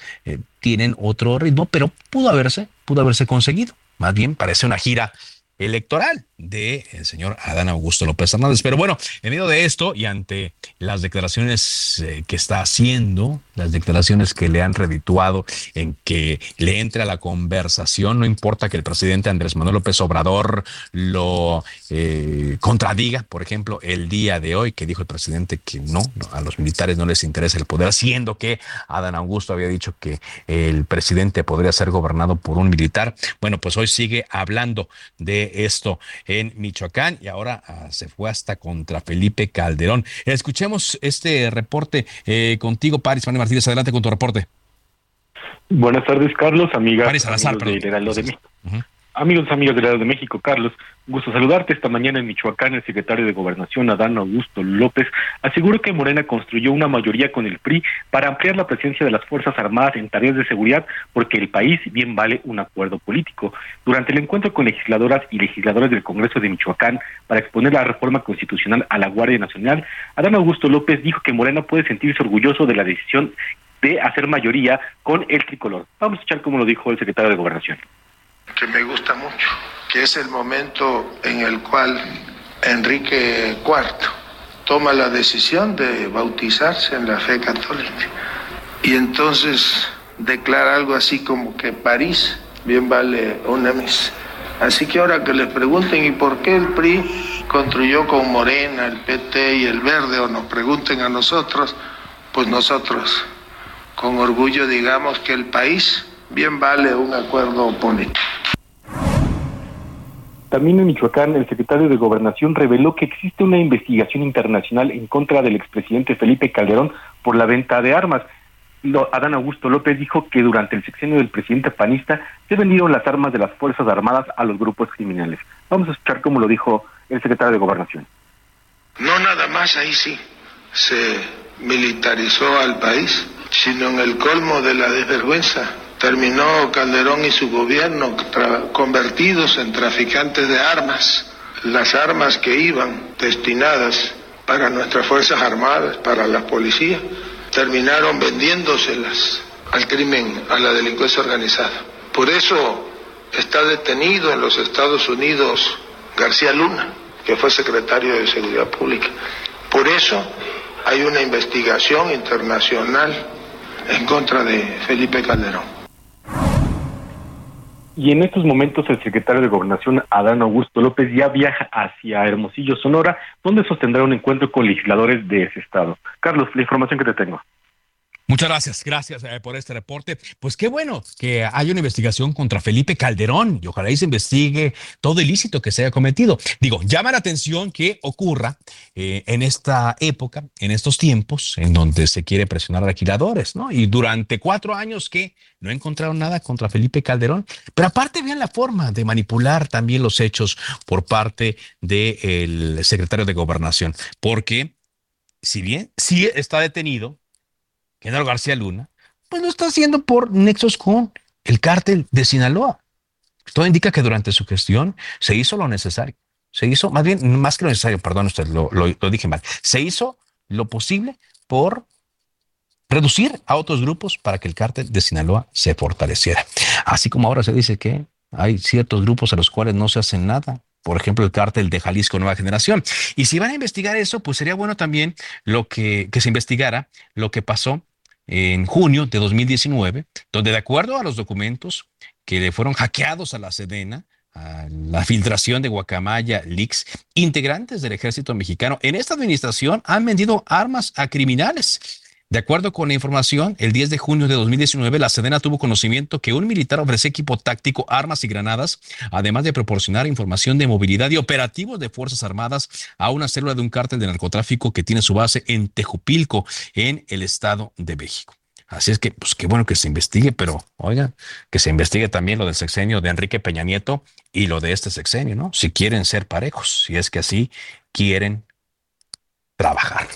tienen otro ritmo, pero pudo haberse, pudo haberse conseguido. Más bien parece una gira electoral del el señor Adán Augusto López Hernández. Pero bueno, en medio de esto y ante las declaraciones eh, que está haciendo, las declaraciones que le han redituado en que le entre a la conversación, no importa que el presidente Andrés Manuel López Obrador lo eh, contradiga, por ejemplo, el día de hoy que dijo el presidente que no, a los militares no les interesa el poder, siendo que Adán Augusto había dicho que el presidente podría ser gobernado por un militar. Bueno, pues hoy sigue hablando de esto en Michoacán y ahora ah, se fue hasta contra Felipe Calderón. Escuchemos este reporte eh, contigo, Paris Pani Martínez. Adelante con tu reporte. Buenas tardes, Carlos, amigas. Paris Salazar, de Amigos, amigos del lado de México, Carlos, gusto saludarte. Esta mañana en Michoacán, el secretario de Gobernación, Adán Augusto López, aseguró que Morena construyó una mayoría con el PRI para ampliar la presencia de las Fuerzas Armadas en tareas de seguridad, porque el país bien vale un acuerdo político. Durante el encuentro con legisladoras y legisladores del Congreso de Michoacán para exponer la reforma constitucional a la Guardia Nacional, Adán Augusto López dijo que Morena puede sentirse orgulloso de la decisión de hacer mayoría con el tricolor. Vamos a escuchar cómo lo dijo el secretario de Gobernación que me gusta mucho, que es el momento en el cual Enrique IV toma la decisión de bautizarse en la fe católica. Y entonces declara algo así como que París bien vale una misa. Así que ahora que les pregunten y por qué el PRI construyó con Morena, el PT y el Verde, o nos pregunten a nosotros, pues nosotros con orgullo digamos que el país bien vale un acuerdo político. También en Michoacán, el secretario de Gobernación reveló que existe una investigación internacional en contra del expresidente Felipe Calderón por la venta de armas. Adán Augusto López dijo que durante el sexenio del presidente panista se vendieron las armas de las Fuerzas Armadas a los grupos criminales. Vamos a escuchar cómo lo dijo el secretario de Gobernación. No nada más ahí sí se militarizó al país, sino en el colmo de la desvergüenza terminó Calderón y su gobierno convertidos en traficantes de armas. Las armas que iban destinadas para nuestras Fuerzas Armadas, para la policía, terminaron vendiéndoselas al crimen, a la delincuencia organizada. Por eso está detenido en los Estados Unidos García Luna, que fue secretario de Seguridad Pública. Por eso hay una investigación internacional en contra de Felipe Calderón. Y en estos momentos el secretario de Gobernación, Adán Augusto López, ya viaja hacia Hermosillo, Sonora, donde sostendrá un encuentro con legisladores de ese estado. Carlos, la información que te tengo. Muchas gracias, gracias eh, por este reporte. Pues qué bueno que haya una investigación contra Felipe Calderón y ojalá y se investigue todo ilícito que se haya cometido. Digo, llama la atención que ocurra eh, en esta época, en estos tiempos, en donde se quiere presionar a alquiladores, ¿no? Y durante cuatro años que no encontraron nada contra Felipe Calderón, pero aparte vean la forma de manipular también los hechos por parte del secretario de Gobernación, porque si bien sí está detenido, Genaro García Luna, pues lo está haciendo por nexos con el cártel de Sinaloa. Todo indica que durante su gestión se hizo lo necesario. Se hizo, más bien, más que lo necesario, perdón, usted lo, dije mal. Se hizo lo posible por reducir a otros grupos para que el cártel de Sinaloa se fortaleciera. Así como ahora se dice que hay ciertos grupos a los cuales no se hace nada. Por ejemplo, el cártel de Jalisco Nueva Generación. Y si van a investigar eso, pues sería bueno también lo que se investigara lo que pasó en junio de 2019, donde de acuerdo a los documentos que le fueron hackeados a la Sedena, a la filtración de Guacamaya Leaks, integrantes del ejército mexicano en esta administración han vendido armas a criminales de acuerdo con la información, el 10 de junio de 2019, la Sedena tuvo conocimiento que un militar ofrecía equipo táctico, armas y granadas, además de proporcionar información de movilidad y operativos de Fuerzas Armadas a una célula de un cártel de narcotráfico que tiene su base en Tejupilco, en el Estado de México. Así es que, pues qué bueno que se investigue, pero oiga, que se investigue también lo del sexenio de Enrique Peña Nieto y lo de este sexenio, ¿no? Si quieren ser parejos, si es que así quieren trabajar.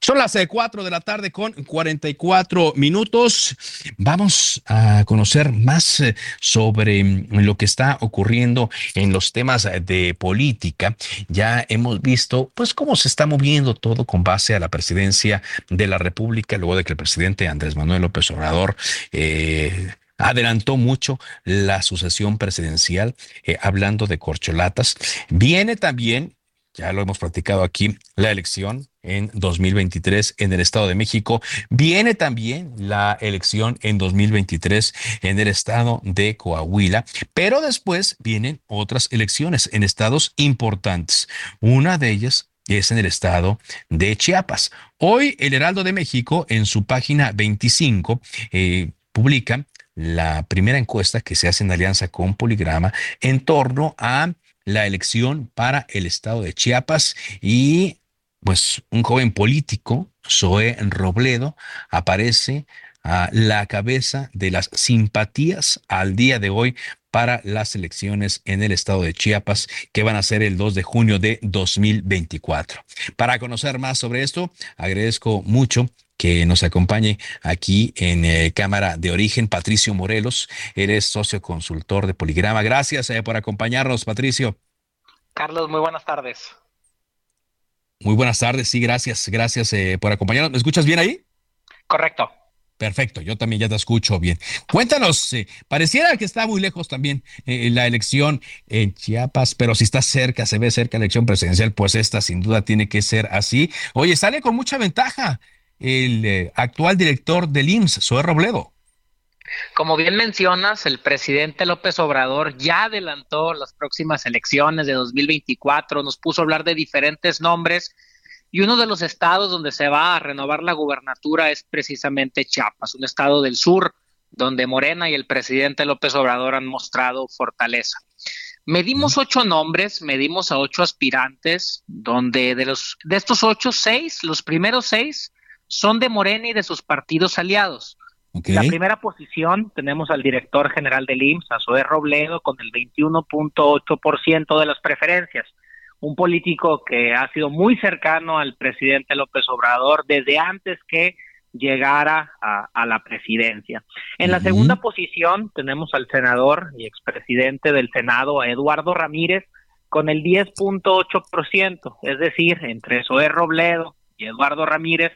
Son las 4 eh, de la tarde con 44 minutos. Vamos a conocer más eh, sobre mm, lo que está ocurriendo en los temas de política. Ya hemos visto pues cómo se está moviendo todo con base a la presidencia de la República, luego de que el presidente Andrés Manuel López Obrador eh, adelantó mucho la sucesión presidencial, hablando de corcholatas. Viene también ya lo hemos platicado aquí, la elección en 2023 en el Estado de México. Viene también la elección en 2023 en el Estado de Coahuila, pero después vienen otras elecciones en estados importantes. Una de ellas es en el estado de Chiapas. Hoy el Heraldo de México en su página 25 eh, publica la primera encuesta que se hace en alianza con Poligrama en torno a la elección para el estado de Chiapas y pues un joven político, Zoé Robledo, aparece a la cabeza de las simpatías al día de hoy para las elecciones en el estado de Chiapas que van a ser el 2 de junio de 2024. Para conocer más sobre esto, agradezco mucho que nos acompañe aquí en eh, Cámara de Origen, Patricio Morelos. Eres socio consultor de Poligrama. Gracias eh, por acompañarnos, Patricio. Carlos, muy buenas tardes. Muy buenas tardes, sí, gracias, gracias eh, por acompañarnos. ¿Me escuchas bien ahí? Correcto. Perfecto, yo también ya te escucho bien. Cuéntanos, pareciera que está muy lejos también la elección en Chiapas, pero si está cerca, se ve cerca la elección presidencial, pues esta sin duda tiene que ser así. Oye, sale con mucha ventaja el eh, actual director del IMSS, Zoé Robledo. Como bien mencionas, el presidente López Obrador ya adelantó las próximas elecciones de 2024, nos puso a hablar de diferentes nombres y uno de los estados donde se va a renovar la gubernatura es precisamente Chiapas, un estado del sur donde Morena y el presidente López Obrador han mostrado fortaleza. Medimos ocho nombres, medimos a ocho aspirantes, donde de los de estos ocho, seis, los primeros seis son de Morena y de sus partidos aliados. En La primera posición tenemos al director general del IMSS, Zoé Robledo, con el 21.8% de las preferencias. Un político que ha sido muy cercano al presidente López Obrador desde antes que llegara a, la presidencia. En la segunda posición tenemos al senador y expresidente del Senado, Eduardo Ramírez, con el 10.8%, es decir, entre Zoé Robledo y Eduardo Ramírez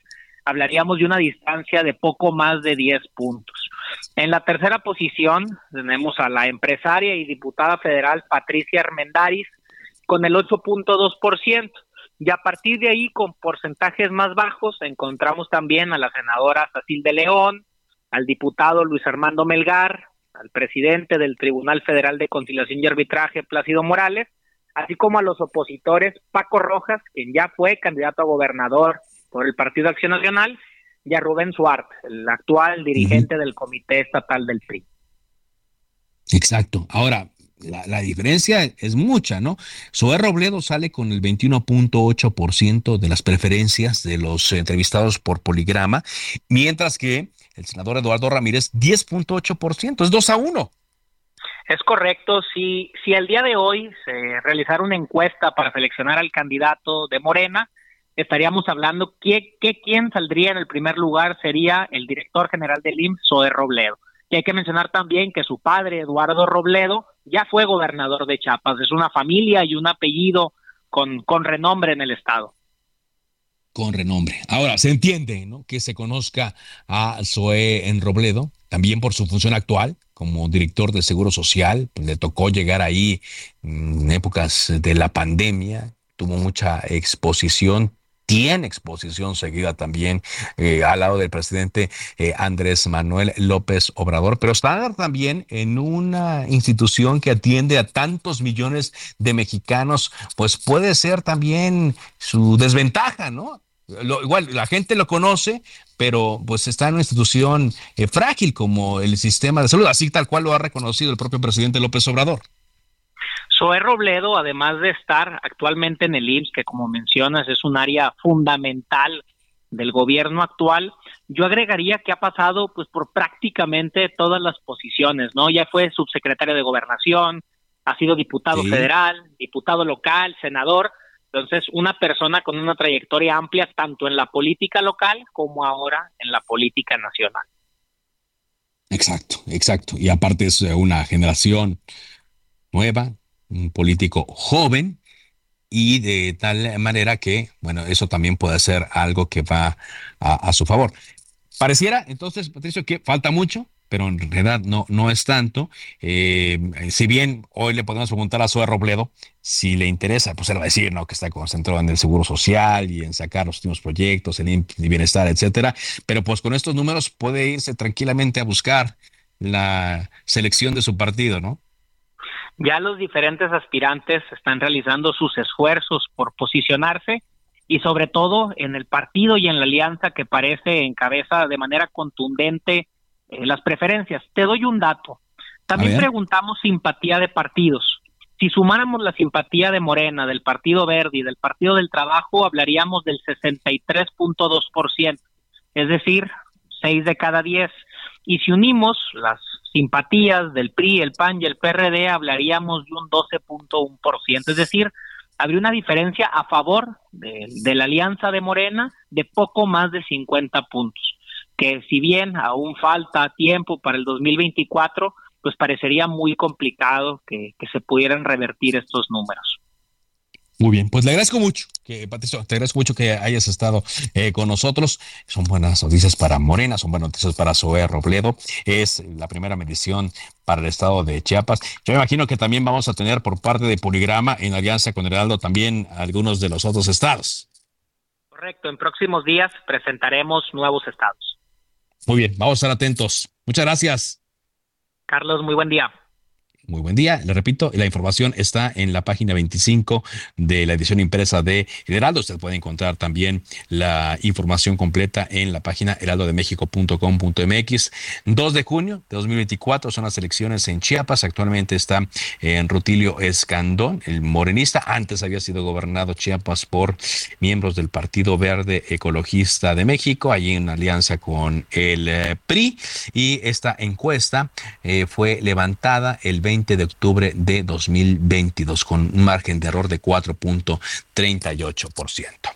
hablaríamos de una distancia de poco más de 10 puntos. En la tercera posición tenemos a la empresaria y diputada federal Patricia Armendaris con el 8.2%. Y a partir de ahí, con porcentajes más bajos, encontramos también a la senadora Cecil de León, al diputado Luis Armando Melgar, al presidente del Tribunal Federal de Conciliación y Arbitraje, Plácido Morales, así como a los opositores Paco Rojas, quien ya fue candidato a gobernador por el Partido Acción Nacional, y a Rubén Suárez, el actual dirigente del Comité Estatal del PRI. Exacto. Ahora, la, diferencia es mucha, ¿no? Zoé Robledo sale con el 21.8% de las preferencias de los entrevistados por poligrama, mientras que el senador Eduardo Ramírez 10.8%, es 2 a 1. Es correcto, si, si el día de hoy se realizara una encuesta para seleccionar al candidato de Morena, estaríamos hablando que, que quién saldría en el primer lugar sería el director general del IMSS, Zoé Robledo. Y hay que mencionar también que su padre, Eduardo Robledo, ya fue gobernador de Chiapas. Es una familia y un apellido con, con renombre en el estado. Con renombre. Ahora, se entiende ¿no? que se conozca a Zoé en Robledo, también por su función actual como director de Seguro Social. Le tocó llegar ahí en épocas de la pandemia, tuvo mucha exposición tiene exposición seguida también eh, al lado del presidente eh, Andrés Manuel López Obrador, pero está también en una institución que atiende a tantos millones de mexicanos, pues puede ser también su desventaja, ¿no? igual la gente lo conoce, pero pues está en una institución eh, frágil como el sistema de salud, así tal cual lo ha reconocido el propio presidente López Obrador. Zoé Robledo, además de estar actualmente en el IMSS, que como mencionas es un área fundamental del gobierno actual, yo agregaría que ha pasado pues por prácticamente todas las posiciones, ¿no? Ya fue subsecretario de Gobernación, ha sido diputado federal, diputado local, senador, entonces una persona con una trayectoria amplia tanto en la política local como ahora en la política nacional. Exacto, exacto. Y aparte es una generación nueva, un político joven y de tal manera que, bueno, eso también puede ser algo que va a, su favor. Pareciera entonces, Patricio, que falta mucho, pero en realidad no, no es tanto. Eh, si bien hoy le podemos preguntar a Zoe Robledo si le interesa, pues él va a decir ¿no? que está concentrado en el seguro social y en sacar los últimos proyectos, en el bienestar, etcétera. Pero pues con estos números puede irse tranquilamente a buscar la selección de su partido, ¿no? Ya los diferentes aspirantes están realizando sus esfuerzos por posicionarse y sobre todo en el partido y en la alianza que parece encabeza de manera contundente eh, las preferencias. Te doy un dato. También preguntamos simpatía de partidos. Si sumáramos la simpatía de Morena, del Partido Verde y del Partido del Trabajo, hablaríamos del 63.2%, es decir, 6 de cada 10. Y si unimos las simpatías del PRI, el PAN y el PRD, hablaríamos de un 12.1%. Es decir, habría una diferencia a favor de, de, la alianza de Morena de poco más de 50 puntos, que si bien aún falta tiempo para el 2024, pues parecería muy complicado que, que se pudieran revertir estos números. Muy bien, pues le agradezco mucho, que Patricio, te agradezco mucho que hayas estado eh, con nosotros. Son buenas noticias para Morena, son buenas noticias para Zoé Robledo. Es la primera medición para el estado de Chiapas. Yo me imagino que también vamos a tener por parte de Poligrama, en alianza con Heraldo, también algunos de los otros estados. Correcto, en próximos días presentaremos nuevos estados. Muy bien, vamos a estar atentos. Muchas gracias. Carlos, muy buen día. Muy buen día. Le repito, la información está en la página 25 de la edición impresa de Heraldo. Usted puede encontrar también la información completa en la página heraldodemexico.com.mx. 2 de junio de 2024 son las elecciones en Chiapas. Actualmente está en Rutilio Escandón, el morenista. Antes había sido gobernado Chiapas por miembros del Partido Verde Ecologista de México, allí en alianza con el eh, PRI. Y esta encuesta eh, fue levantada el 20 de octubre de 2022 con un margen de error de 4.38%.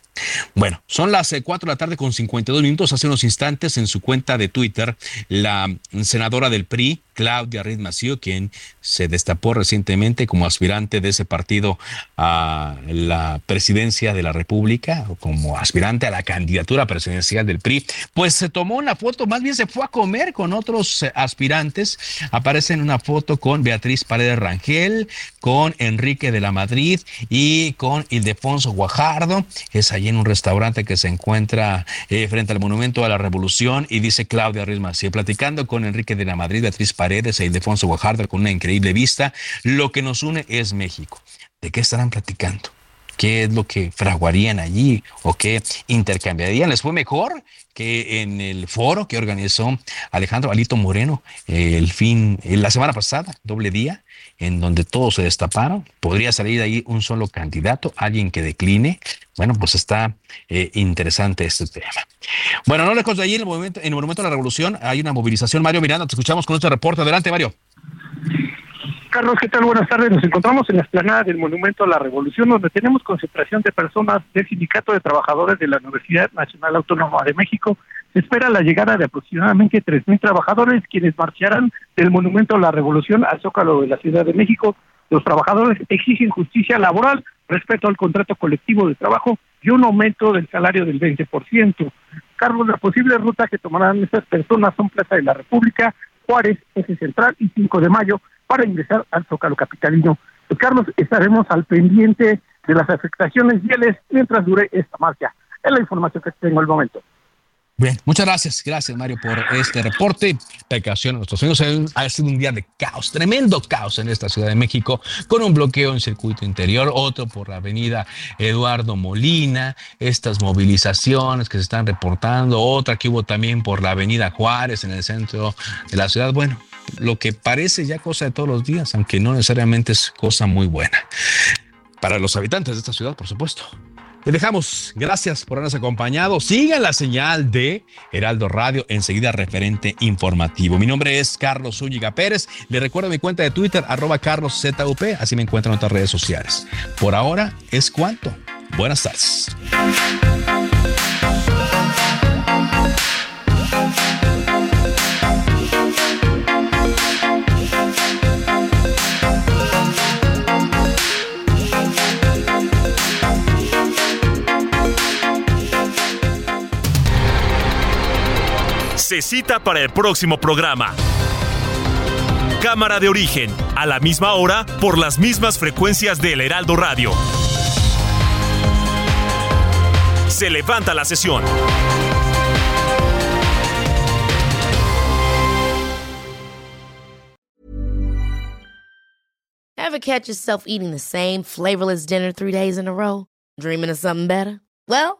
Bueno, son las 4 eh, de la tarde con 52 minutos. Hace unos instantes en su cuenta de Twitter, la senadora del PRI, Claudia Ruiz quien se destapó recientemente como aspirante de ese partido a la presidencia de la República, o como aspirante a la candidatura presidencial del PRI, pues se tomó una foto, más bien se fue a comer con otros eh, aspirantes. Aparece en una foto con Beatriz Paredes Rangel, con Enrique de la Madrid y con Ildefonso Guajardo. Es allí en un restaurante que se encuentra eh, frente al Monumento a la Revolución y dice Claudia Risma, sí, platicando con Enrique de la Madrid, Beatriz Paredes e Ildefonso Guajardo con una increíble vista, lo que nos une es México. ¿De qué estarán platicando? ¿Qué es lo que fraguarían allí o qué intercambiarían? ¿Les fue mejor que en el foro que organizó Alejandro Alito Moreno el fin, la semana pasada, doble día? En donde todos se destaparon. Podría salir de ahí un solo candidato, alguien que decline. Bueno, pues está eh, interesante este tema. Bueno, no lejos de allí, en el, movimiento, en el Monumento de la Revolución, hay una movilización. Mario Miranda, te escuchamos con este reporte. Adelante, Mario. Carlos, ¿qué tal? Buenas tardes. Nos encontramos en la explanada del Monumento a la Revolución, donde tenemos concentración de personas del Sindicato de Trabajadores de la Universidad Nacional Autónoma de México. Se espera la llegada de aproximadamente 3.000 trabajadores, quienes marcharán del Monumento a la Revolución al Zócalo de la Ciudad de México. Los trabajadores exigen justicia laboral, respeto al contrato colectivo de trabajo y un aumento del salario del 20%. Carlos, la posible ruta que tomarán estas personas son Plaza de la República, Juárez, Eje Central y 5 de Mayo para ingresar al Zócalo Capitalino. Pues, Carlos, estaremos al pendiente de las afectaciones viales mientras dure esta marcha. Es la información que tengo al momento. Bien, muchas gracias, gracias Mario por este reporte. Precaución a nuestros amigos. Ha sido un día de caos, tremendo caos en esta Ciudad de México, con un bloqueo en circuito interior, otro por la avenida Eduardo Molina, estas movilizaciones que se están reportando, otra que hubo también por la avenida Juárez en el centro de la ciudad. Bueno, lo que parece ya cosa de todos los días, aunque no necesariamente es cosa muy buena. Para los habitantes de esta ciudad, por supuesto. Le dejamos. Gracias por habernos acompañado. Sigan la señal de Heraldo Radio, enseguida referente informativo. Mi nombre es Carlos Zúñiga Pérez. Le recuerdo mi cuenta de Twitter, arroba carloszup. Así me encuentran en otras redes sociales. Por ahora es cuanto. Buenas tardes. Se cita para el próximo programa. Cámara de origen, a la misma hora, por las mismas frecuencias del Heraldo Radio. Se levanta la sesión. Ever catch yourself eating the same flavorless dinner three days in a row? Dreaming of something better? Well,